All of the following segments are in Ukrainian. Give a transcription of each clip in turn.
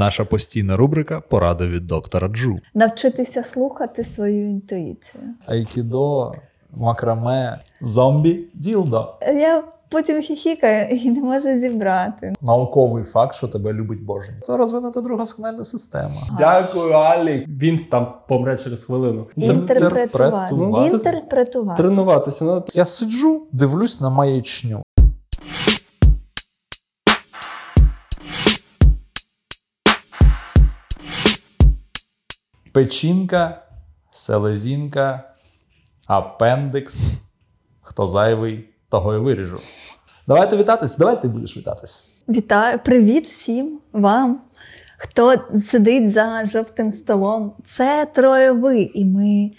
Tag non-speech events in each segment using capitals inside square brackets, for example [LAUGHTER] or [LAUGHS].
Наша постійна рубрика Порада від доктора Джу. Навчитися слухати свою інтуїцію. Айкідо, макраме, зомбі, ділдо. Я потім хіхікаю і не можу зібрати. Науковий факт, що тебе любить Божий. Це розвинута друга сигнальна система. Дякую, Алі. Він там помре через хвилину. Інтерпретувати. Інтерпретувати. Інтерпретувати. Тренуватися. Ну, Я сиджу, дивлюсь на маячню. Печінка, селезінка, апендикс. Хто зайвий, того і виріжу. Давайте вітатись, давай ти будеш вітатись. Вітаю, привіт всім вам, хто сидить за жовтим столом. Це троє ви, і ми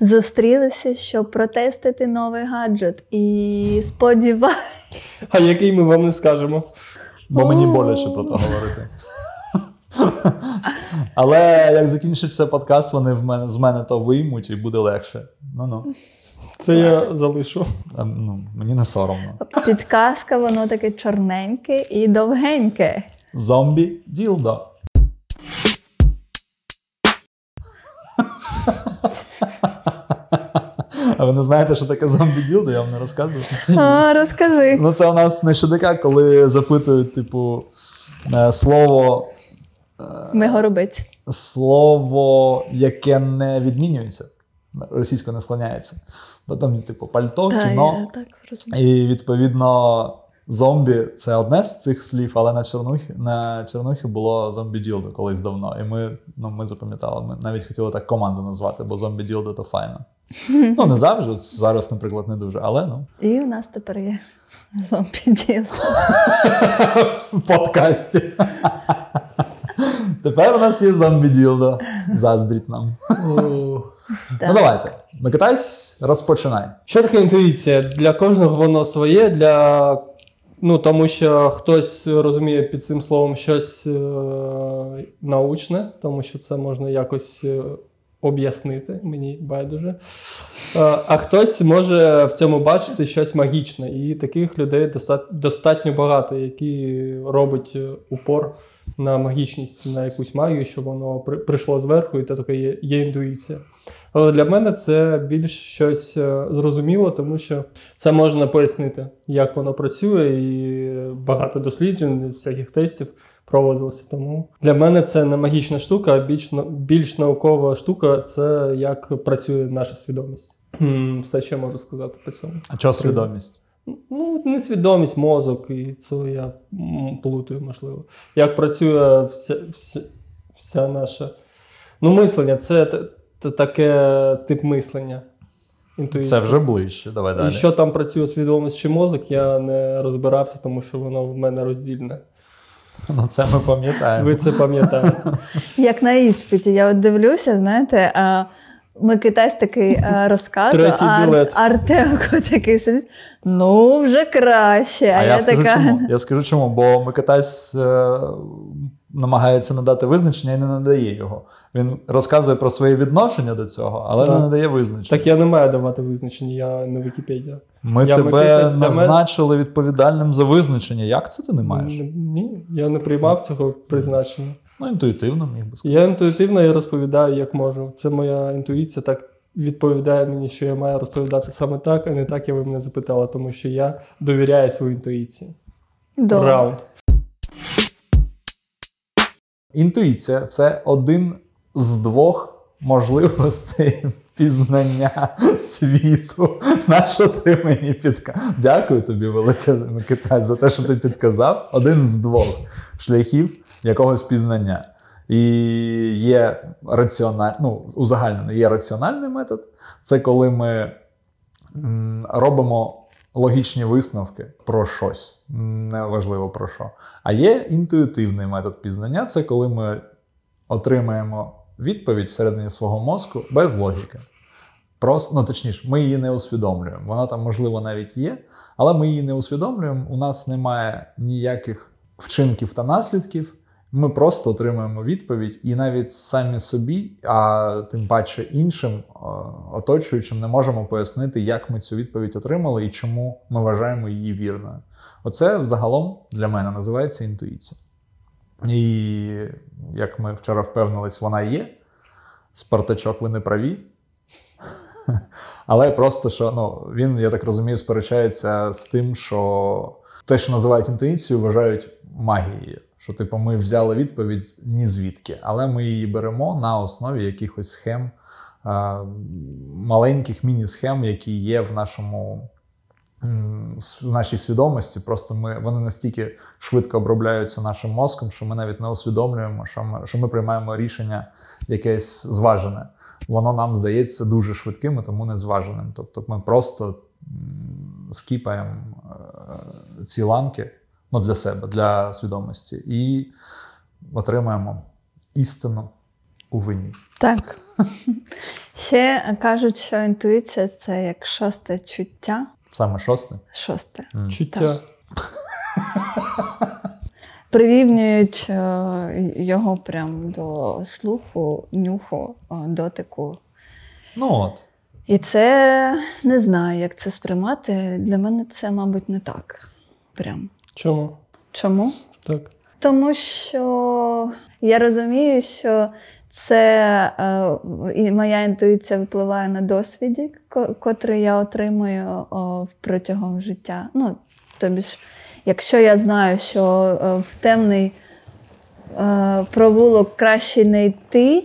зустрілися, щоб протестити новий гаджет. І сподіваюся, а який ми вам не скажемо. Бо мені боляче про це говорити. [LAUGHS] Але як закінчиться подкаст, вони в мене, з мене то виймуть і буде легше. Ну-ну. Це я залишу. Ем, Ну, мені не соромно. підказка, воно таке чорненьке і довгеньке. Зомбі ділдо. А ви не знаєте, що таке зомбі ділдо? Я вам не розказую. А, розкажи. Ну, це у нас не ШДК, коли запитують, типу, е, слово, Ми горобець. слово, яке не відмінюється, російською не склоняється. То там, типу, пальто, Та, кіно. я так. І відповідно, зомбі це одне з цих слів, але на Чорнухі, на Чорнухі було зомбі ділдо колись давно. І ми, ну, ми запам'ятали, ми навіть хотіли так команду назвати, бо зомбі ділдо то файно. Ну, не завжди, зараз, наприклад, не дуже, але ну. І у нас тепер є зомбі-діло. [LAUGHS] В подкасті. Тепер у нас є зомбі ділдо. Заздріть нам. Ну давайте. Микитайсь, розпочинай. Що таке інтуїція? Для кожного воно своє, для... ну, тому що хтось розуміє під цим словом щось е... научне, тому що це можна якось е... об'яснити, мені байдуже. Е... А хтось може в цьому бачити щось магічне. І таких людей доста... достатньо багато, які роблять е, упор на магічність, на якусь магію, щоб воно при... прийшло зверху, і це таке є, є інтуїція. Але для мене це більш щось е, зрозуміло, тому що це можна пояснити, як воно працює, і багато досліджень, всяких тестів проводилося. Тому для мене це не магічна штука, а більш, більш наукова штука це як працює наша свідомість. Все ще можу сказати по цьому. А чого свідомість? Ну, несвідомість, мозок, і це я плутаю, можливо. Як працює вся, вся, вся наша. Ну, мислення це т- т- таке тип мислення. Інтуїція. Це вже ближче. Давай далі. І що там працює свідомість чи мозок, я не розбирався, тому що воно в мене роздільне. Ну, це ми пам'ятаємо. Ви це пам'ятаєте. Як на іспиті, я от дивлюся, знаєте, а Микитась такий [LAUGHS] а, розказує, а Артемко [LAUGHS] такий сидить. Ну, вже краще. А, А я, скажу така. чому. [LAUGHS] Я скажу чому, бо Микитась е, намагається надати визначення і не надає його. Він розказує про своє відношення до цього, але Так. не надає визначення. Так я не маю давати визначення, я не Вікіпедія. Ми я тебе Микита, назначили відповідальним за визначення. Як це ти не маєш? Ні, я не приймав цього призначення. Ну, інтуїтивно міг би сказати. Я інтуїтивно я розповідаю, як можу. Це моя інтуїція так відповідає мені, що я маю розповідати саме так, а не так, як ви мене запитали, тому що я довіряю своїй інтуїції. Добре. Раунд. Інтуїція це один з двох можливостей [LAUGHS] пізнання світу. На що ти мені підказав? Дякую тобі, велике Микитай, за те, що ти підказав. Один з двох шляхів якогось пізнання. І є раціональ... ну, узагальнено, є раціональний метод. Це коли ми робимо логічні висновки про щось, неважливо про що. А є інтуїтивний метод пізнання це коли ми отримаємо відповідь всередині свого мозку без логіки. Просто, ну точніше, ми її не усвідомлюємо. Вона там, можливо, навіть є, але ми її не усвідомлюємо. У нас немає ніяких вчинків та наслідків. Ми просто отримуємо відповідь, і навіть самі собі, а тим паче іншим е, оточуючим, не можемо пояснити, як ми цю відповідь отримали і чому ми вважаємо її вірною. Оце загалом для мене називається інтуїція. І як ми вчора впевнились, вона є. Спартачок, ви не праві. Але просто що ну, він, я так розумію, сперечається з тим, що те, що називають інтуїцією, вважають магією. Що, типу, ми взяли відповідь ні звідки, але ми її беремо на основі якихось схем, е, маленьких міні-схем, які є в нашому. В нашій свідомості просто ми вони настільки швидко обробляються нашим мозком, що ми навіть не усвідомлюємо, що ми, що ми приймаємо рішення якесь зважене. Воно нам здається дуже швидким, і тому незваженим. Тобто ми просто скіпаємо е, ці ланки ну, для себе, для свідомості, і отримаємо істину у вині. Так. [LAUGHS] Ще кажуть, що інтуїція це як шосте чуття. Саме шосте. Шосте. М. Чуття. [LAUGHS] Прирівнюють е, його прям до слуху, нюху, е, дотику. Ну от. І це не знаю, як це сприймати. Для мене це, мабуть, не так. Прям. Чому? Чому? Так. Тому що я розумію, що це е, і моя інтуїція впливає на досвіді, котрий я отримую о, протягом життя. Ну, тобі ж, якщо я знаю, що е, в темний е, провулок краще не йти,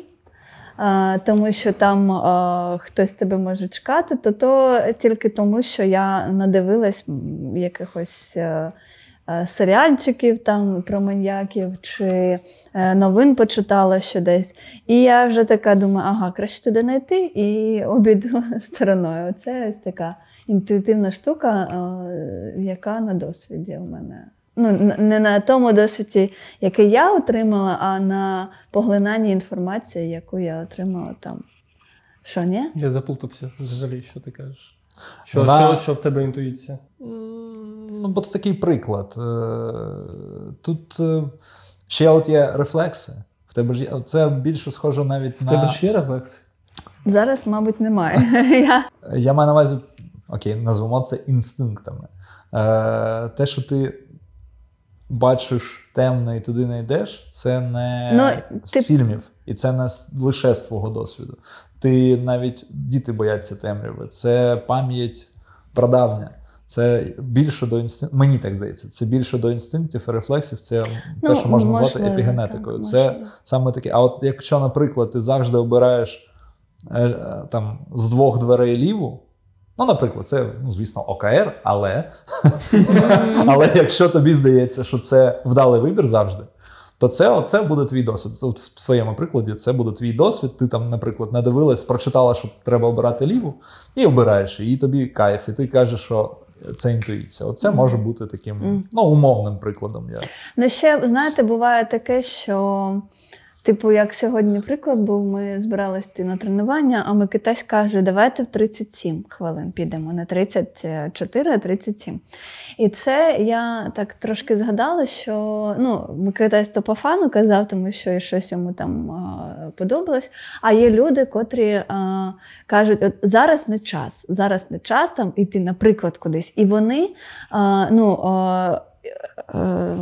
е, тому що там е, хтось тебе може чекати, то то тільки тому, що я надивилась якихось. е, Серіальчиків там про маньяків чи е, новин почитала що десь. І я вже така думаю, ага, краще туди не йти і [LAUGHS] обійду стороною. Це ось така інтуїтивна штука, е, яка на досвіді у мене. Ну, не на тому досвіді, який я отримала, а на поглинанні інформації, яку я отримала там. Що, ні? Я заплутався взагалі, що ти кажеш. Що, Вона- що, що в тебе інтуїція? Ну, бо це такий приклад. Е, Тут е, ще от є рефлекси. В тебе ж є- це більше схоже навіть В на. тебе ще рефлекс? Зараз, мабуть, немає. [LAUGHS] [LAUGHS] Я Я маю на увазі, окей, назвемо це інстинктами. Е, те, що ти бачиш темне і туди не йдеш, це не Ну, з ти- фільмів, і це не лише з твого досвіду. Ти навіть діти бояться темряви. Це пам'ять прадавня. Це більше до інстинктів. Мені так здається, це більше до інстинктів і рефлексів. Це те, Ну, що можна назвати можливо, епігенетикою. так, це можливо. саме таке. А от якщо, наприклад, ти завжди обираєш е, е, там з двох дверей ліву. Ну, наприклад, це, ну, звісно, ОКР, але, але якщо тобі здається, що це вдалий вибір завжди, то це оце буде твій досвід. Це от в твоєму прикладі це буде твій досвід. Ти там, наприклад, надивилась, прочитала, що треба обирати ліву, і обираєш її, і тобі кайф, і ти кажеш, що це інтуїція. Оце може бути таким ну, умовним прикладом. Я. Ну, ще, знаєте, буває таке, що, типу, як сьогодні приклад був, ми збиралися йти на тренування, а Микитась каже, давайте в 37 хвилин підемо, не 34, а 37. І це я так трошки згадала, що ну, Микитась то по фану казав, тому що щось йому там а, подобалось. А є люди, котрі а, кажуть, от зараз не час, зараз не час там іти, наприклад, кудись. І вони, а, ну.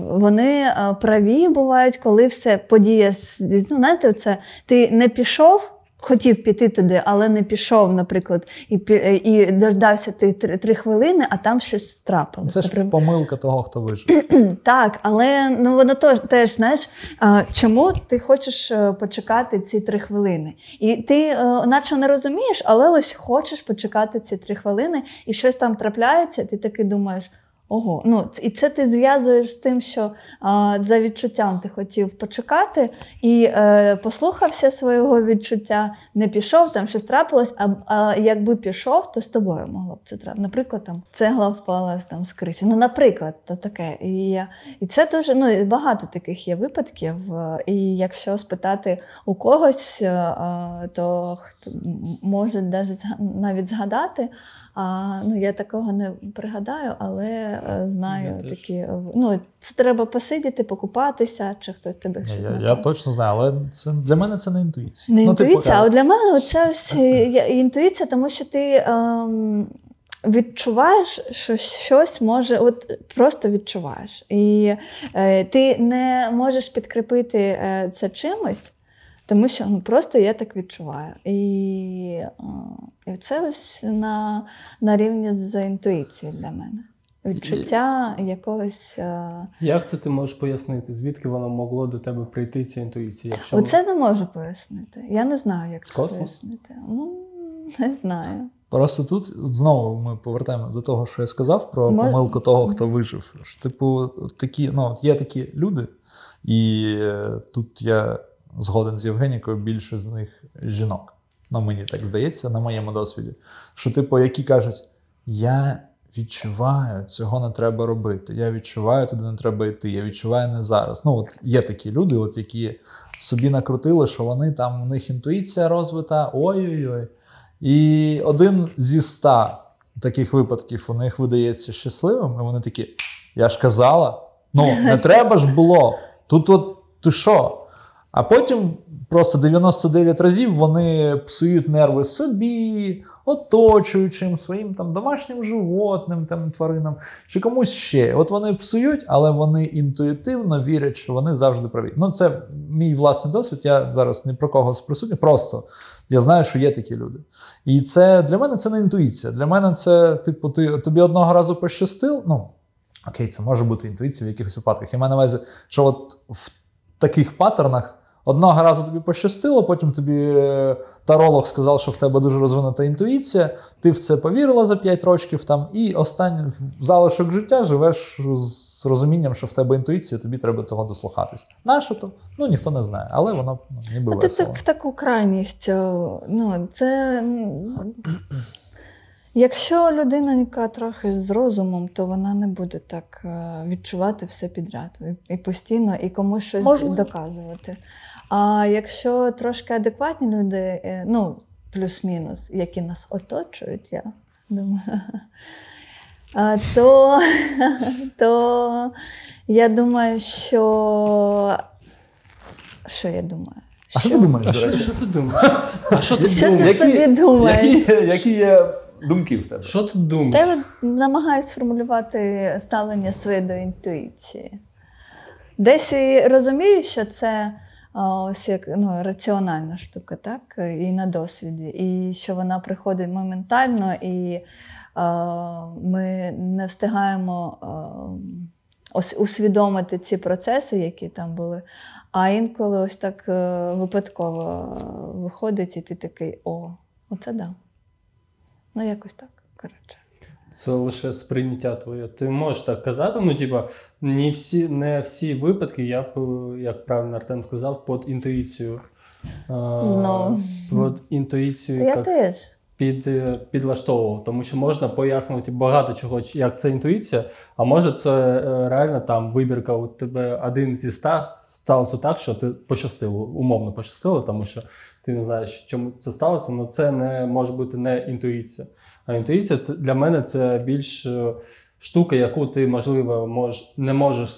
Вони е, праві бувають, коли все подія ну, знаєте, це ти не пішов. Хотів піти туди, але не пішов, наприклад, і е, і дождався ти три, три хвилини, а там щось трапилось. Це ж помилка того, хто вижив. [CLEARS THROAT] так, але ну воно теж, теж знаєш, чому ти хочеш е, почекати ці три хвилини? І ти наче не розумієш, але ось хочеш почекати ці три хвилини, і щось там трапляється, ти таки думаєш. Ого, ну і це ти зв'язуєш з тим, що а, за відчуттям ти хотів почекати, і е, послухався свого відчуття, не пішов, там щось трапилось. А, а якби пішов, то з тобою могло б це трапити. Наприклад, там цегла впала там з криші. Ну, наприклад, то таке. І, і це дуже ну багато таких є випадків. Е, І якщо спитати у когось, е, е, то хто може навіть згадати. А, ну, я такого не пригадаю, але е, знаю Я такі. Ну, це треба посидіти, покупатися, чи хтось тебе щось Я, я точно знаю, але це для мене це не інтуїція. Не Ну, типу, інтуїція, я- а для мене це ось е, інтуїція, тому що ти ем, відчуваєш, що щось може, от просто відчуваєш. І е, ти не можеш підкріпити е, це чимось, тому що ну, просто я так відчуваю. І, і це ось на, на рівні з інтуїцією для мене. Відчуття якогось. Як це ти можеш пояснити? Звідки воно могло до тебе прийти ця інтуїція? Якщо Оце не можу пояснити. Я не знаю, як це Космос? пояснити. Ну, не знаю. Просто тут знову ми повертаємо до того, що я сказав про Мож- помилку того, хто вижив. Типу, такі, ну, от є такі люди, і е, тут я згоден з Євгенікою, більше з них жінок. Ну, мені так здається, на моєму досвіді. Що, типу, які кажуть, я відчуваю, цього не треба робити. Я відчуваю, туди не треба йти. Я відчуваю не зараз. Ну, от є такі люди, от які собі накрутили, що вони там, у них інтуїція розвита, ой-ой-ой. І один зі ста таких випадків у них видається щасливим, і вони такі: я ж казала, ну не [LAUGHS] треба ж було. Тут от ти що? А потім просто 99 разів вони псують нерви собі, оточуючим, своїм там домашнім животним, там, тваринам чи комусь ще. От вони псують, але вони інтуїтивно вірять, що вони завжди праві. Ну, це мій власний досвід. Я зараз ні про кого з присутніх, просто я знаю, що є такі люди. І це для мене це не інтуїція. Для мене це, типу, ти тобі одного разу пощастило. Ну, окей, це може бути інтуїція в якихось випадках. Я маю на увазі, що от в таких паттернах. Одного разу тобі пощастило, потім тобі е, таролог сказав, що в тебе дуже розвинута інтуїція, ти в це повірила за 5 років там, і останній залишок життя живеш з розумінням, що в тебе інтуїція, тобі треба того дослухатись. Нащо то? Ну ніхто не знає, але воно ну, ніби ти весело. так в таку крайність. Ну, це. Якщо людина, яка трохи з розумом, то вона не буде так е, відчувати все підряд і постійно, і комусь щось Можливо. доказувати. А якщо трошки адекватні люди, е, ну, плюс-мінус, які нас оточують, я думаю, [LAUGHS] то, [LAUGHS] то я думаю, що. Що я думаю? А що ти думаєш, А що, що ти думаєш? А що ти Що ти думаєш? собі думаєш? Які, які є думки в тебе? Що ти думаєш? я намагаюся сформулювати ставлення своє до інтуїції. Десь і розумію, що це ось як ну, раціональна штука, так? І на досвіді, і що вона приходить моментально, і ми не встигаємо ось усвідомити ці процеси, які там були. А інколи ось так е, випадково виходить, і ти такий: о, оце да. Ну, якось так. Коротше. Це лише сприйняття твоє. Ти можеш так казати, ну типа, не всі, не всі випадки, я б, як правильно Артем сказав, під інтуїцію. Знову. Під інтуїцію я теж. під, е, підлаштовував, тому що можна пояснювати багато чого, як це інтуїція, а може це е, реально там вибірка у тебе один зі ста сталося так, що ти пощастило, умовно пощастило, тому що ти не знаєш, чому це сталося, але це не може бути не інтуїція. А інтуїція для мене це більш е, штука, яку ти, можливо, мож, не можеш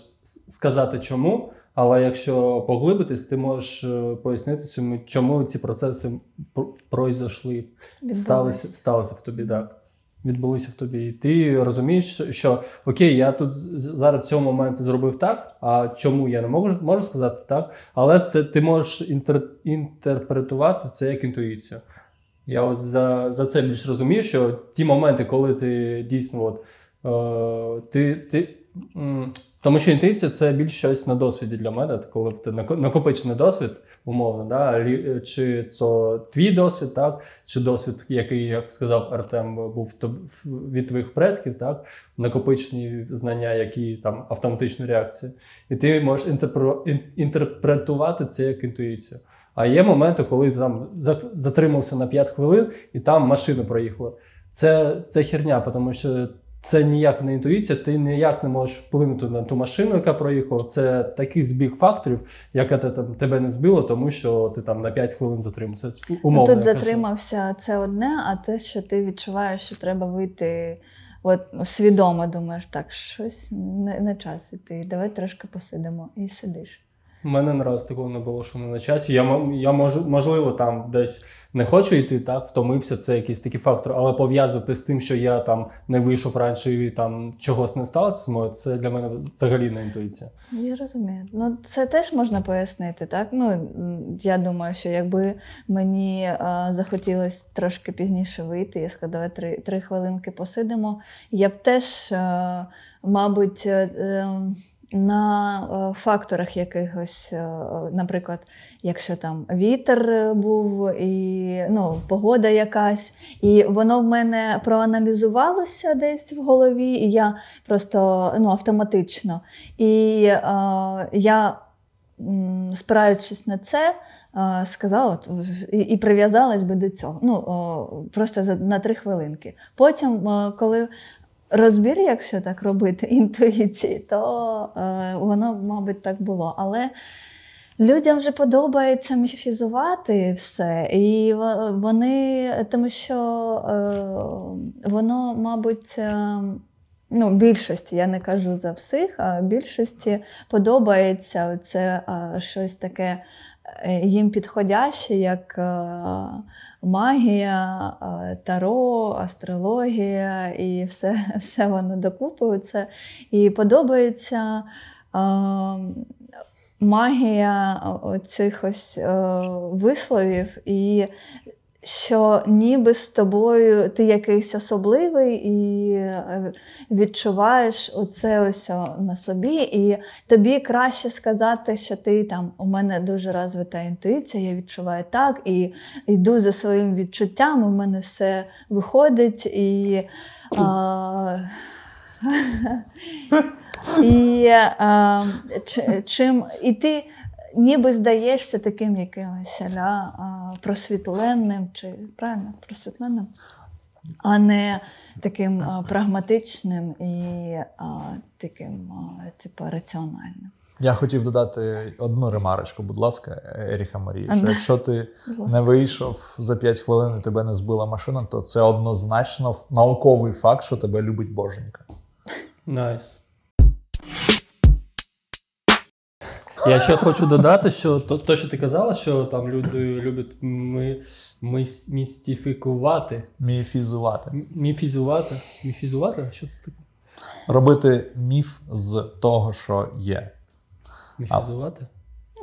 сказати чому. Але якщо поглибитись, ти можеш е, пояснити чому ці процеси пр- пройшли сталися, сталося в тобі, так. Відбулися в тобі. І ти розумієш, що- окей, я тут зараз в цьому моменті зробив так, а чому я не можу, можу сказати так, але це ти можеш інтер, інтерпретувати це як інтуїцію. Я от за, за це більш розумію, що ті моменти, коли ти дійсно от, е, ти, ти, м, тому що інтуїція це більш щось на досвіді для мене, коли ти нако- накопичений досвід, умовно, да? чи це твій досвід, так? чи досвід, який, як сказав Артем, був від твоїх предків, так? накопичені знання, які там автоматичні реакції. І ти можеш інтерпретувати це як інтуїцію. А є моменти, коли ти там затримався на 5 хвилин і там машина проїхала. Це, це херня, тому що це ніяк не інтуїція, ти ніяк не можеш вплинути на ту машину, яка проїхала. Це такий збіг факторів, яка те- там, тебе не збило, тому що ти там на 5 хвилин затримався. Ну, Умовно, тут затримався це одне, а те, що ти відчуваєш, що треба вийти. От ну, свідомо думаєш, так, щось не, не час іти. Давай трошки посидимо і сидиш. У мене наразі такого не було, що не на часі. Я, я мож, можливо там десь не хочу йти, так, втомився, це якийсь такий фактор, але пов'язувати з тим, що я там не вийшов раніше і там чогось не сталося з мною, це для мене взагалі не інтуїція. Я розумію. Ну, це теж можна пояснити, так? Ну, я думаю, що якби мені е, захотілося трошки пізніше вийти, я сказала, три, три хвилинки посидимо, я б теж, е, мабуть, е, е, на е, факторах якихось, е, наприклад, якщо там вітер е, був і ну, погода якась, і воно в мене проаналізувалося десь в голові, і я просто ну, автоматично. І е, я, спираючись на це, е, сказала і, і прив'язалась би до цього. Ну, просто за, на три хвилинки. Потім, е, коли розбір, якщо так робити, [LAUGHS] інтуїції, то е, воно, мабуть, так було. Але людям вже подобається міфізувати все. І вони, тому що е, воно, мабуть, е, ну, більшості, я не кажу за всіх, а більшості подобається це е, щось таке е, їм підходяще, як е, магія, таро, астрологія і все, [LAUGHS] все воно. Це. І подобається. е, Магія цих ось е, висловів, і що ніби з тобою ти якийсь особливий і е, відчуваєш оце ось на собі, і тобі краще сказати, що ти там у мене дуже розвита інтуїція, я відчуваю так, і йду за своїм відчуттям, у мене все виходить і. А, [LAUGHS] і, а, чим, і ти ніби здаєшся таким якимось аля, просвітленним, чи правильно, просвітленим, а не таким прагматичним і а, таким, типу, раціональним. Я хотів додати одну ремарочку, будь ласка, Еріха Марії. Що якщо ти [LAUGHS] не вийшов за 5 хвилин і тебе не збила машина, то це однозначно науковий факт, що тебе любить боженька. Nice. Я ще хочу додати, що то, то, що ти казала, що там люди люблять ми, мис- містифікувати, Міфізувати. міфізувати. Міфізувати? Що це таке? Робити міф з того, що є. Міфізувати?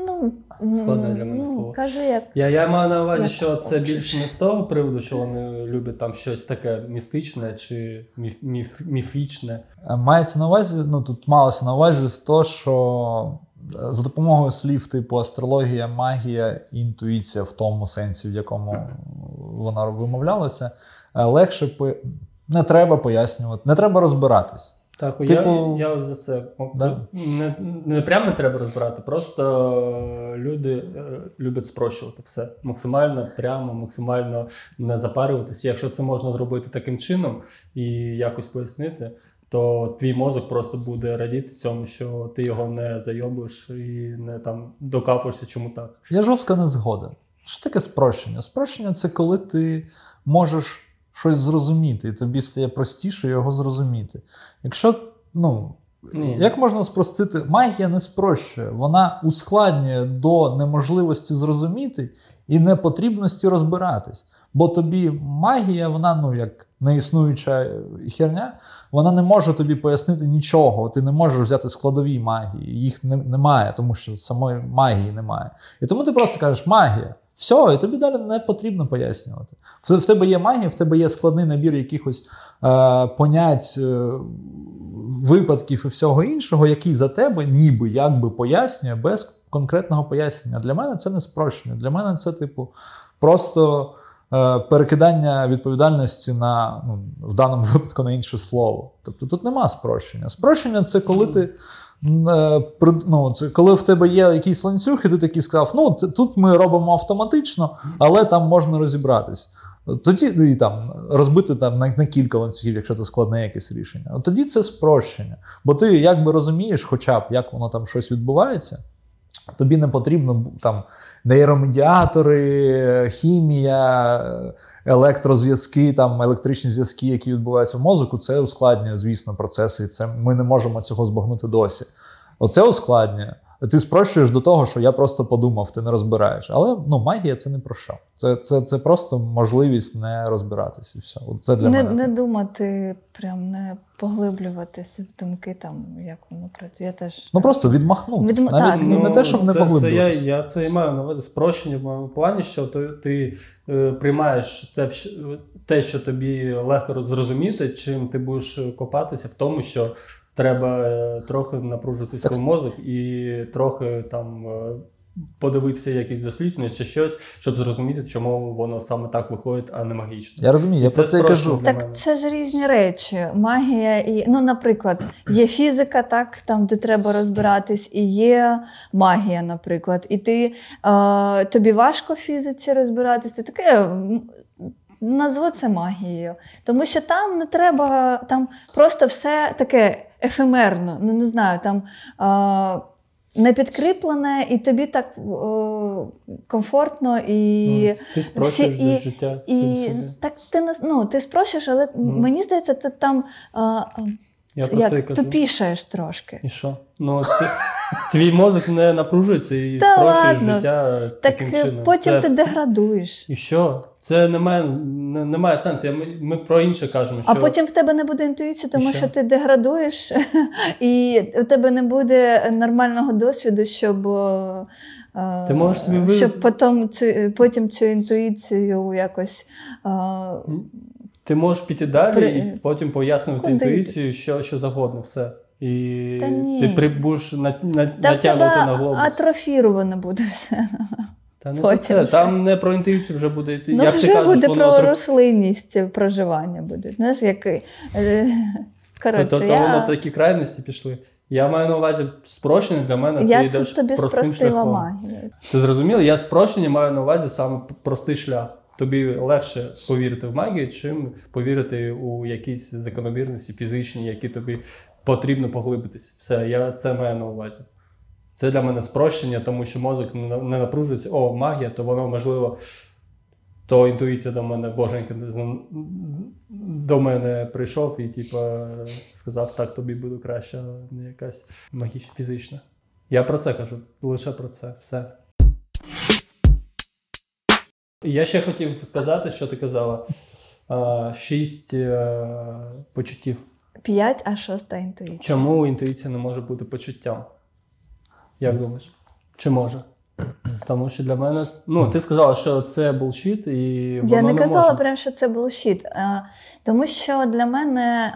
Ну, Складне для мене ну, слово. Кажи, як Я, я маю на увазі, Як що це хочеш. більше не з того приводу, що вони люблять там щось таке містичне чи міф, міф, міфічне. Мається на увазі, ну тут малося на увазі в те, що за допомогою слів типу астрологія, магія, інтуїція в тому сенсі, в якому вона вимовлялася, е, легше по... не треба пояснювати, не треба розбиратись. Так, Типу- я, я за це. Да. Не, не прямо не треба розбирати, просто люди е, люблять спрощувати все. Максимально прямо, максимально не запарюватися. Якщо це можна зробити таким чином і якось пояснити, то твій мозок просто буде радіти цьому, що ти його не зайобуєш і не там докапуєшся, чому так. Я жорстко не згоден. Що таке спрощення? Спрощення це коли ти можеш щось зрозуміти, і тобі стає простіше його зрозуміти. Якщо, ну, Ні. як можна спростити? Магія не спрощує, вона ускладнює до неможливості зрозуміти і непотрібності розбиратись. Бо тобі магія, вона ну як неіснуюча херня, вона не може тобі пояснити нічого. Ти не можеш взяти складові магії, їх не, немає, тому що самої магії немає. І тому ти просто кажеш магія. Все, і тобі далі не потрібно пояснювати. В, в тебе є магія, в тебе є складний набір якихось е, понять, е, випадків і всього іншого, який за тебе ніби якби пояснює без конкретного пояснення. Для мене це не спрощення. Для мене це, типу, просто е, перекидання відповідальності на ну, в даному [LAUGHS] випадку на інше слово. Тобто тут нема спрощення. Спрощення це коли ти. Е, Ну, коли в тебе є якийсь ланцюг, і ти такий сказав: ну тут ми робимо автоматично, але там можна розібратись. Тоді ну, і там розбити там на, на кілька ланцюгів, якщо це складне якесь рішення. Тоді це спрощення. Бо ти якби розумієш, хоча б як воно там щось відбувається, тобі не потрібно там нейромедіатори, хімія, електрозв'язки, там електричні зв'язки, які відбуваються в мозку. Це ускладнює, звісно, процеси. Це ми не можемо цього збагнути досі. Оце ускладнює. Ти спрощуєш до того, що я просто подумав, ти не розбираєш. Але ну, магія це не про що. Це, це, це просто можливість не розбиратися. І все. Це для не, мене. не думати, прям не поглиблюватися в думки, там, як воно працює. Я теж Ну просто відмахнутися. Відм- Навіть так, ну, не те, щоб не це, це я, поглиблюватися. я це і маю на увазі спрощення в моєму плані, що ти, ти е, приймаєш те, те, що тобі легко зрозуміти, чим ти будеш копатися в тому, що треба е, трохи напружити Так. свій мозок і трохи там. е, Подивитися якісь дослідження чи щось, щоб зрозуміти, чому воно саме так виходить, а не магічно. Я розумію, я Це про це і кажу. Так мене. це ж різні речі. Магія і, ну, наприклад, є фізика, так, там, де треба розбиратись, і є магія, наприклад. І ти, е, тобі важко в фізиці розбиратись, ти таке. Назву це магією. Тому що там не треба, там просто все таке ефемерно. Ну, не знаю, там е, не підкріплене, і тобі так е, комфортно і. Ну, ти спрощуєш всі- і- життя. І собі. так ти ну, ти спрощуєш, але Ну. мені здається, ти там а, Я ц- про це тупішаєш трошки. І що? Ну, ти, твій мозок не напружується і Та спрощує ладно. життя Так таким е, чином. потім Це- ти деградуєш. І що? Це не має, не, не сенсу. Я- Ми, ми про інше кажемо. Що... А потім в тебе не буде інтуїції, тому що? що ти деградуєш, [LAUGHS] і у тебе не буде нормального досвіду, щоб, е, Ти можеш собі ви- щоб потім цю, потім цю інтуїцію якось. е, Ти можеш піти далі При- і потім пояснювати Куди інтуїцію, що, що завгодно, все. І Та ні. ти при- будеш на, на, натягнути на глобус. атрофіровано буде все. [LAUGHS] Та не потім за це. Там не про інтуїцію вже буде йти. Ну, Як ти вже кажеш, буде воно про рослинність проживання буде. Знаєш, який. е, Коротше, То, то, то я, воно такі крайності пішли. Я маю на увазі спрощення для мене. я ти це йдеш тобі спростила магію. Ти зрозумів? Я спрощення маю на увазі саме простий шлях. Тобі легше повірити в магію, чим повірити у якісь закономірності фізичні, які тобі потрібно поглибитись. Все, я це маю на увазі. Це для мене спрощення, тому що мозок не на- напружується. О, магія, то воно можливо. То інтуїція до мене, боженька, до мене прийшов і, типа, сказав, так тобі буде краще, а не якась магічна, фізична. Я про це кажу, лише про це. Все. Я ще хотів сказати, що ти казала. Шість е, почуттів. П'ять, а шоста інтуїція. Чому інтуїція не може бути почуттям? Як думаєш? Чи може? Тому що для мене. Ну, ти сказала, що це булшіт, і воно Я не казала може. прям, що це булшіт. Тому що для мене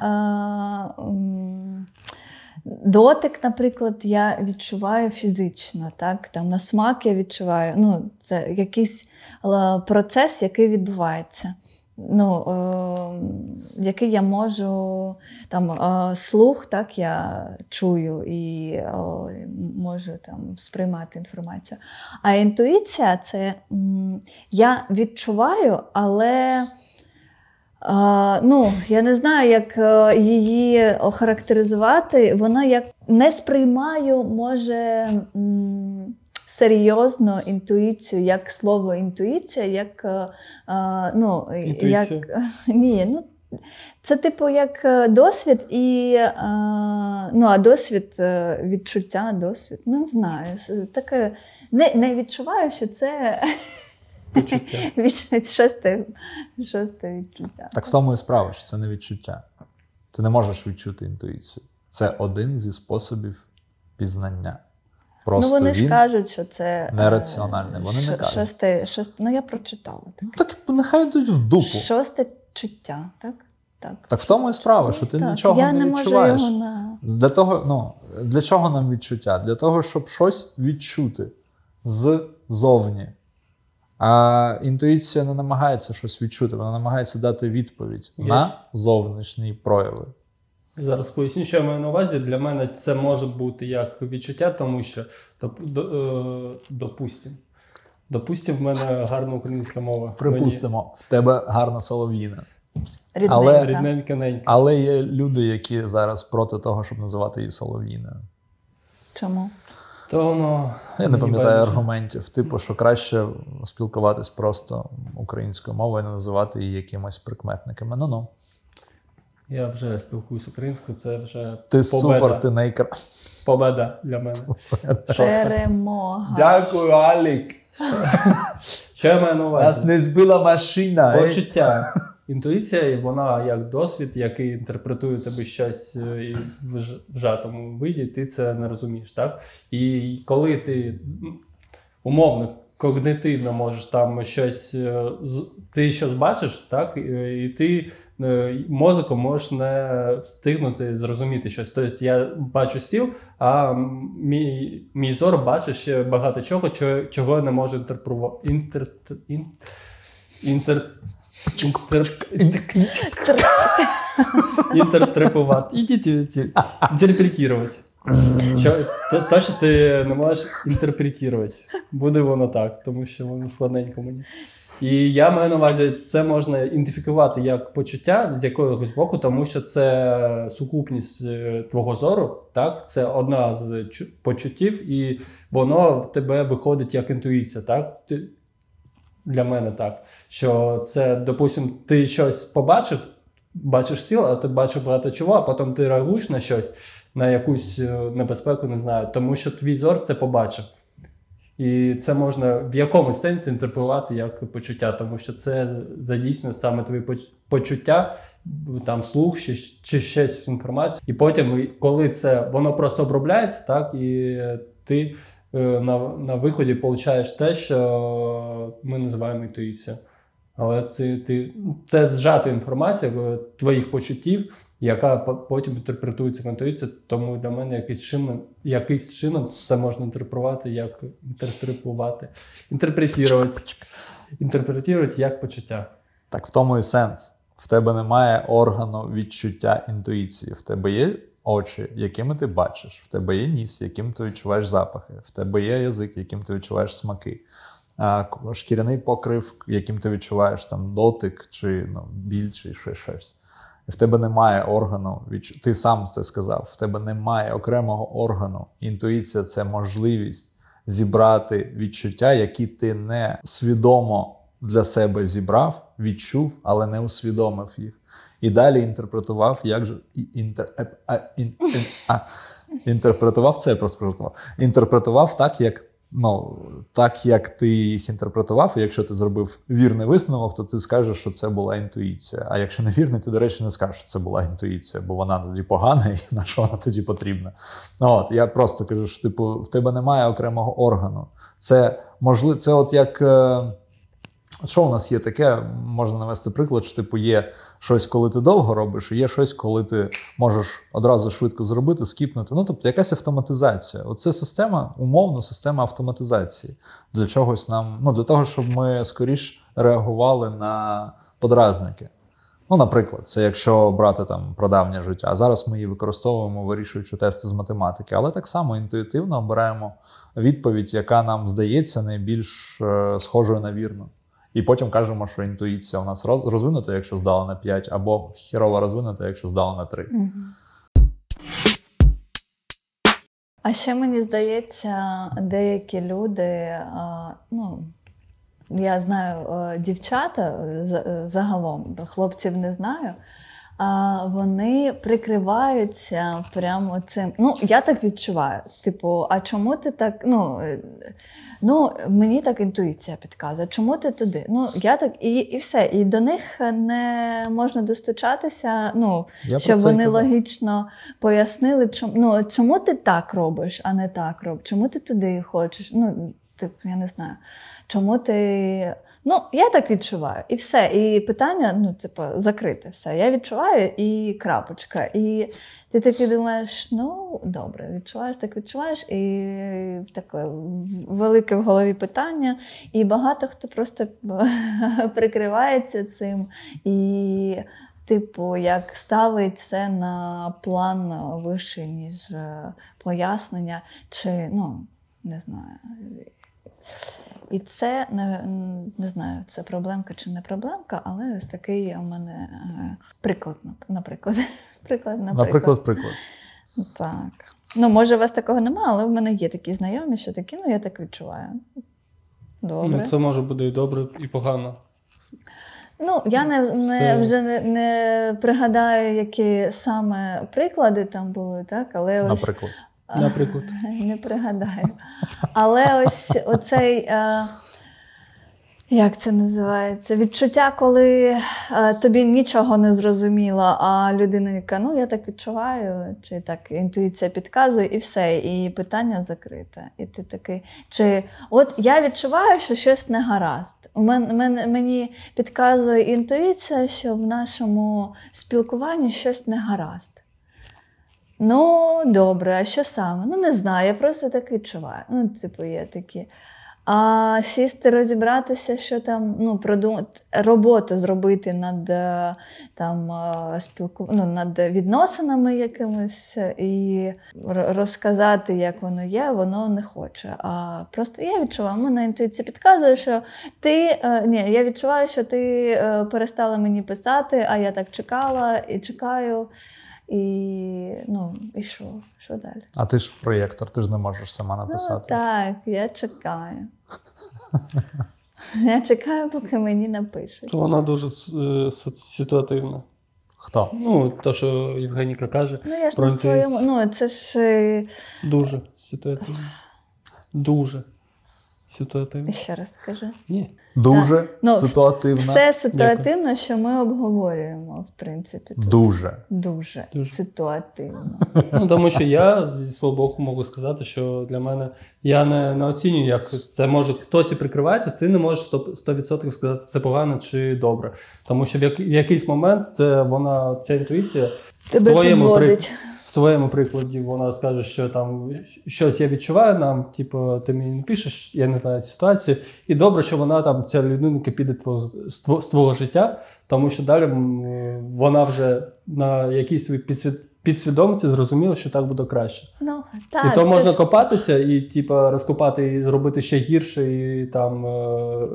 дотик, наприклад, я відчуваю фізично. Так? Там на смак я відчуваю. Ну, це якийсь процес, який відбувається. Ну, е, який я можу там е, слух, так я чую і е, можу там сприймати інформацію. А інтуїція це м, я відчуваю, але е, ну, я не знаю, як е, її охарактеризувати. Вона як не сприймаю, може. м, Серйозно інтуїцію, як слово інтуїція, як е, е, ну, Інтуїція? як [LAUGHS] ні, ну це типу як е, досвід і ну, а досвід відчуття, досвід. Ну, не знаю. Таке не, не відчуваю, що це [LAUGHS] відчуття, шосте, шосте відчуття. Так в тому і справа, що це не відчуття. Ти не можеш відчути інтуїцію. Це один зі способів пізнання. Просто ну вони ж кажуть, що це е, нераціональне. Вони не кажуть. Шосте, шосте, ну я прочитала таке. так нехай йдуть в дупу. Шосте чуття, так? Так, Так в тому і справа, що ти так. нічого я не не можу відчуваєш. його на. Для того, ну, для чого нам відчуття? Для того, щоб щось відчути ззовні. А інтуїція не намагається щось відчути, вона намагається дати відповідь Є на зовнішні прояви. Зараз поясню, що я маю на увазі. Для мене це може бути як відчуття, тому що доп, до, е, допустим. Допустим, в мене гарна українська мова. Припустимо, в тебе гарна солов'їна. Рідненька. Але- рідненька ненька. Але є люди, які зараз проти того, щоб називати її солов'їною. Чому? То воно. Я не пам'ятаю байдуже. аргументів. Типу, що краще спілкуватись просто українською мовою, не називати її якимось прикметниками. Ну ну. Я вже спілкуюсь українською, це вже Ти победа. супер, ти найкра... победа для мене. Перемога. Дякую, Алік. [LAUGHS] Що я маю на увазі? Нас не збила машина. ей. Почуття. Інтуїція, вона як досвід, який інтерпретує тобі щось е, в ж- вжатому виді, ти це не розумієш, так? І коли ти умовно, когнитивно можеш там щось, е, з- ти щось бачиш, так? І ти е, мозоком можеш не встигнути зрозуміти щось. Тобто я бачу стіл, а мій, мій зор бачить ще багато чого, чого, я не можу інтерпрувати. Інтер, ін, інтер, інтер, інтерпретувати. Ідіть. Що, ти не можеш інтерпретувати. Буде воно так, тому що воно складненько мені. І я маю на увазі, це можна ідентифікувати як почуття з якогось боку, тому що це сукупність е, твого зору, так? Це одна з почуттів, і воно в тебе виходить як інтуїція, так? Ти, для мене так. Що це, допустим, ти щось побачив, бачиш сіл, а ти бачив багато чого, а потім ти реагуєш на щось, на якусь е, небезпеку, не знаю, тому що твій зор це побачив. І це можна в якомусь сенсі інтерпретувати як почуття, тому що це задійснює саме твої почуття, там слух чи, чи щось інформацію. І потім, коли це воно просто обробляється, так і ти е, на, на виході получаєш те, що ми називаємо інтуїцією. Але це, ти, це зжата інформація е, твоїх почуттів, яка потім інтерпретується в інтуїцію. Тому для мене якийсь чином, якийсь чином це можна інтерпретувати як інтерпретувати, інтерпретувати, інтерпретувати як почуття. Так в тому і сенс. В тебе немає органу відчуття інтуїції. В тебе є очі, якими ти бачиш, в тебе є ніс, яким ти відчуваєш запахи, в тебе є язик, яким ти відчуваєш смаки, шкіряний покрив, яким ти відчуваєш там дотик, чи ну, біль, чи ще щось. І в тебе немає органу, ти сам це сказав, в тебе немає окремого органу. Інтуїція це можливість зібрати відчуття, які ти не свідомо для себе зібрав, відчув, але не усвідомив їх. І далі інтерпретував, як же інтер, е, а, ін, а, інтерпретував це, я просто. Інтерпретував так, як ну, так, як ти їх інтерпретував, і якщо ти зробив вірний висновок, то ти скажеш, що це була інтуїція. А якщо не вірний, ти, до речі, не скажеш, що це була інтуїція, бо вона тоді погана, і на що вона тоді потрібна. Ну, от, я просто кажу, що типу, в тебе немає окремого органу. Це можливо, це от як. Що у нас є таке, можна навести приклад, що типу є щось, коли ти довго робиш, і є щось, коли ти можеш одразу швидко зробити, скіпнути. Ну, тобто якась автоматизація. Оце система, умовно, система автоматизації для чогось нам, ну для того, щоб ми скоріш реагували на подразники. Ну, наприклад, це якщо брати там прадавнє життя. А зараз ми її використовуємо, вирішуючи тести з математики, але так само інтуїтивно обираємо відповідь, яка нам здається найбільш е, схожою на вірну. І потім кажемо, що інтуїція у нас роз- розвинута, якщо здала на 5, або хірово розвинута, якщо здала на 3. А ще мені здається, деякі люди, ну, я знаю е, дівчата е, загалом, хлопців не знаю. А вони прикриваються прямо цим. Ну, я так відчуваю. Типу, а чому ти так? Ну, е, ну мені так інтуїція підказує. Чому ти туди? Ну, я так і, і все. І до них не можна достучатися. Ну, Я щоб вони логічно пояснили, чому, ну, чому ти так робиш, а не так робиш? Чому ти туди хочеш? Ну, типу, я не знаю. Чому ти. Ну, я так відчуваю, і все. І питання, ну, типу, закрите все. Я відчуваю і крапочка. І ти такий думаєш, ну, добре, відчуваєш, так відчуваєш, і таке велике в голові питання. І багато хто просто [LAUGHS] прикривається цим. І Типу, як ставить це на план вищий, ніж е, пояснення, чи ну, не знаю. І це не, не знаю, це проблемка чи не проблемка, але ось такий у мене е, приклад, наприклад. [LAUGHS] Приклад, наприклад. Наприклад, приклад. Так. Ну, може, у вас такого немає, але в мене є такі знайомі, що такі, ну я так відчуваю. Добре. Ну, це може бути і добре, і погано. Ну, я не, не Це- вже не, не пригадаю, які саме приклади там були, так? Але ось Наприклад. Наприклад. [LAUGHS] не пригадаю. Але ось оцей. Е, як це називається? Відчуття, коли е, тобі нічого не зрозуміло, а людина яка, ну я так відчуваю, чи так інтуїція підказує, і все, і питання закрите. І ти такий, чи от я відчуваю, що щось не гаразд. У мен, мен, мені підказує інтуїція, що в нашому спілкуванні щось не гаразд. Ну, добре, а що саме? Ну, не знаю, я просто так відчуваю. Ну, типу, є такі. А сісти, розібратися, що там, ну, продумати, роботу зробити над е, там, е, спілку... ну, над відносинами якимись і розказати, як воно є, воно не хоче. А просто я відчуваю, мене інтуїція підказує, що ти е, ні, я відчуваю, що ти е, перестала мені писати, а я так чекала і чекаю. І ну, і що? Що далі? А ти ж проєктор, ти ж не можеш сама написати. Ну, так, я чекаю. Я чекаю, поки мені напишуть. Вона дуже е, с- ситуативна. Хто? Ну, те, що Євгеніка каже, Ну, я ж про на своєму. Ну, це ж е, Дуже ситуативна. Дуже ситуативна. ще раз скажи. Ні. Дуже Ну, ситуативна. Все ситуативно, що ми обговорюємо, в принципі. Тут. Дуже. Дуже, Дуже. ситуативно. Ну, тому що я зі свого боку можу сказати, що для мене я не, не оцінюю, як це може хтось і прикривається, ти не можеш 100%, 100% сказати, це погано чи добре. Тому що в, як, в якийсь момент е, вона, ця інтуїція Тебе твоєму, при- підводить. В твоєму прикладі вона скаже, що там щось я відчуваю нам, типу, ти мені не пишеш, я не знаю ситуацію. І добре, що вона там, ця людинка піде твого, з, твого, життя, тому що далі вона вже на якійсь своїй підсвід, підсвідомості зрозуміла, що так буде краще. Ну, так, і то можна ж- копатися і, типу, розкопати і зробити ще гірше, і там е,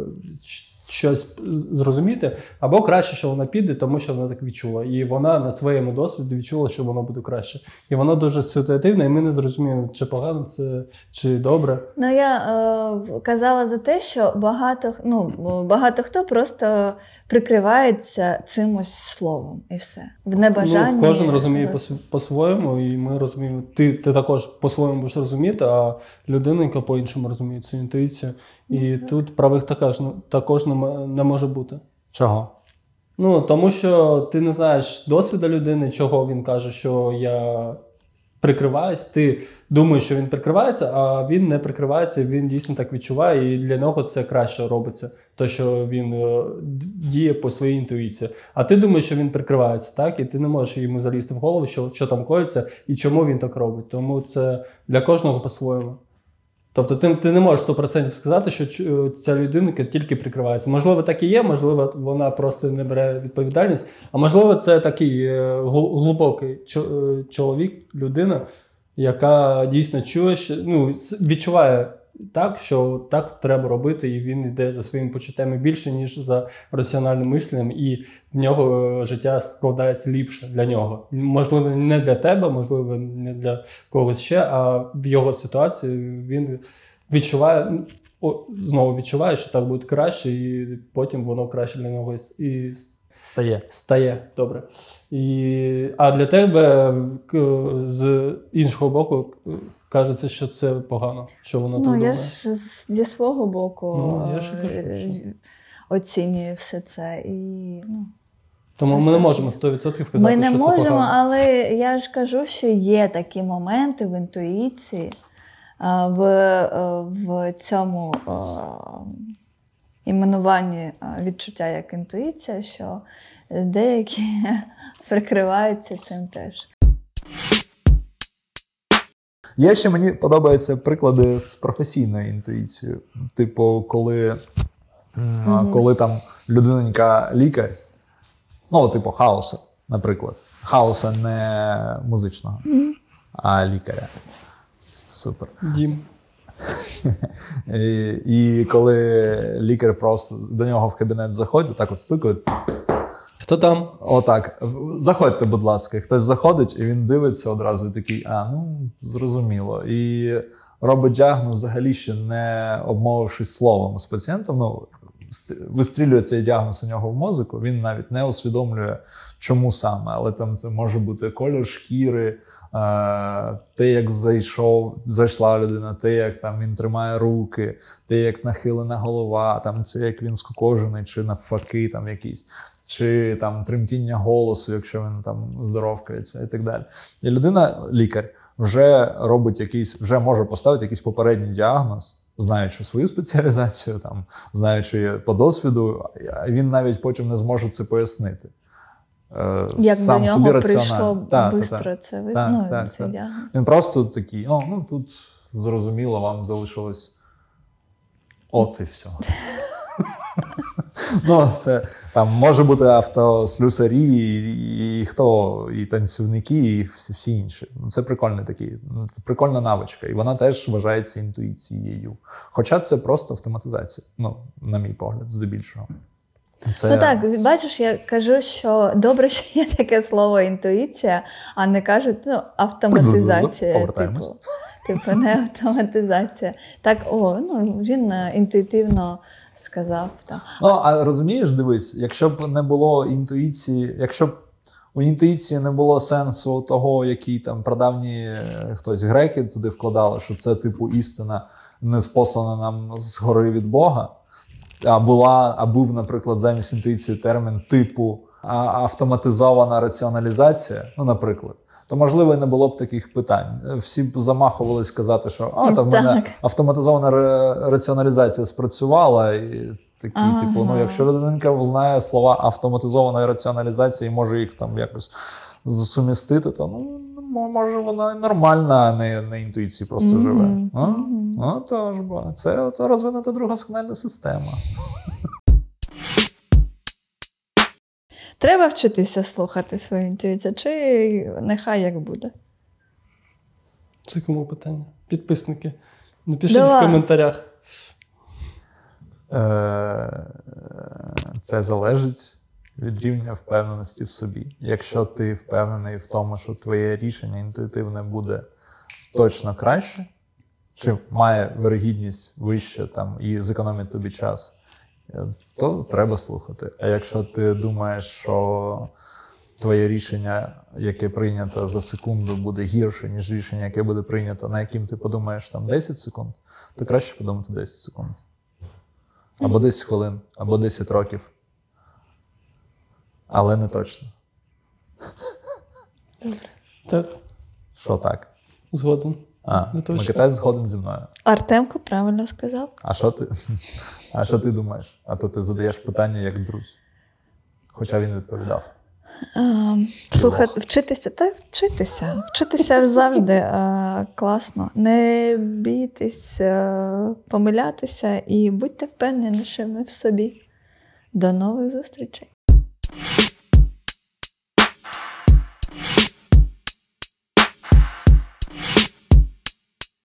щось зрозуміти. Або краще, що вона піде, тому що вона так відчула. І вона на своєму досвіді відчула, що воно буде краще. І воно дуже ситуативне, і ми не зрозуміємо, чи погано це, чи добре. Ну, я е, казала за те, що багато, ну, багато хто просто прикривається цимось словом і все. В небажанні. Ну, кожен розуміє роз- по- по-своєму, і ми розуміємо. Ти, ти також по-своєму будеш розуміти, а людина, яка по-іншому розуміє цю інтуїцію. І тут правих також, також не, не може бути. Чого? Ну, тому що ти не знаєш досвіду людини, чого він каже, що я прикриваюсь. Ти думаєш, що він прикривається, а він не прикривається, він дійсно так відчуває, і для нього це краще робиться. То, що він е, діє по своїй інтуїції. А ти думаєш, що він прикривається, так? І ти не можеш йому залізти в голову, що, що там коїться і чому він так робить. Тому це для кожного по-своєму. Тобто ти, ти не можеш 100% сказати, що ця людина тільки прикривається. Можливо, так і є, можливо, вона просто не бере відповідальність, а можливо, це такий е, глибокий е, чоловік, людина, яка дійсно чує, що ну, відчуває так, що так треба робити, і він йде за своїми почуттями більше, ніж за раціональним мисленням, і в нього е, життя складається ліпше для нього. Можливо, не для тебе, можливо, не для когось ще, а в його ситуації він відчуває, о, знову відчуває, що так буде краще, і потім воно краще для нього і, Стає. стає добре. І, а для тебе з іншого боку кажеться, що це погано, що воно так Ну, думає. я ж зі свого боку Ну, я ж кажу, е, що- оцінюю все це. І, ну, Тому ми не можемо 100% казати, що Ми не що це можемо, погано. але я ж кажу, що є такі моменти в інтуїції, в, е, в цьому е, іменуванні е, відчуття як інтуїція, що деякі [LAUGHS] прикриваються цим теж. Є ще мені подобаються приклади з професійною інтуїцією. Типу, коли, м, коли там людиненька лікар, ну, типу, хаоса, наприклад. Хаоса не музичного, а лікаря. Супер. Дім. [LAUGHS] І, і коли лікар просто до нього в кабінет заходить, так от стукають, Хто там? Отак. Заходьте, будь ласка. Хтось заходить, і він дивиться одразу і такий, а, ну, зрозуміло. І робить діагноз взагалі ще не обмовившись словом з пацієнтом. Ну, ст- вистрілює цей діагноз у нього в мозку, він навіть не усвідомлює, чому саме. Але там це може бути колір шкіри, е, те, як зайшов, зайшла людина, те, як там він тримає руки, те, як нахилена голова, там це як він скукожений, чи навпаки, там якийсь. Чи там тремтіння голосу, якщо він там здоровкається, і так далі. І людина, лікар, вже робить якийсь, вже може поставити якийсь попередній діагноз, знаючи свою спеціалізацію, там, знаючи по досвіду, він навіть потім не зможе це пояснити. Е, Як сам до нього раціонально. прийшло так. це визнано, так, цей так. діагноз. Він просто такий: о, ну тут зрозуміло, вам залишилось. От і все. [LAUGHS] [LAUGHS] Ну, це там може бути автослюсарі, і, і хто, і танцівники, і всі, всі інші. Ну, Це прикольний такий, ну, прикольна навичка, і вона теж вважається інтуїцією. Хоча це просто автоматизація, ну, на мій погляд, здебільшого. Це... Ну так, бачиш, я кажу, що добре, що є таке слово інтуїція, а не кажуть ну, автоматизація. Повертаємось. Типу, типу, не автоматизація. Так, о, ну він е, інтуїтивно сказав. Так. Ну, а розумієш, дивись, якщо б не було інтуїції, якщо б у інтуїції не було сенсу того, який там прадавні е, хтось греки туди вкладали, що це типу істина не спослана нам згори від Бога. А була, а був, наприклад, замість інтуїції термін типу автоматизована раціоналізація, ну, наприклад, то можливо і не було б таких питань. Всі б замахувались сказати, що а там в мене автоматизована раціоналізація спрацювала, і такі, Ага. типу, ну якщо людинка знає слова автоматизована раціоналізація і може їх там якось сумістити, то ну може вона нормальна, а не на інтуїції просто Мгм, живе. А? мгм. Ну, то ж бо, це розвинута друга сигнальна система. Треба вчитися слухати свою інтуїцію, чи нехай як буде. Це кому питання? Підписники. Напишіть в коментарях. Е, Це залежить від рівня впевненості в собі. Якщо ти впевнений в тому, що твоє рішення інтуїтивне буде точно краще, чи має вирогідність вище там, і зекономить тобі час, то треба слухати. А якщо ти думаєш, що твоє рішення, яке прийнято за секунду, буде гірше, ніж рішення, яке буде прийнято, на яким ти подумаєш там 10 секунд, то краще подумати 10 секунд. Або 10 хвилин, або 10 років. Але не точно. Так, Що так? згоден. А, Не точно. Микитась згоден зі мною. Артемко правильно сказав. А що ти? А що ти думаєш? А то ти задаєш питання як друзь. Хоча він відповідав. А, слухати, вчитися, та вчитися. Вчитися завжди е, класно. Не бійтесь е, помилятися і будьте впевненішими в собі. До нових зустрічей!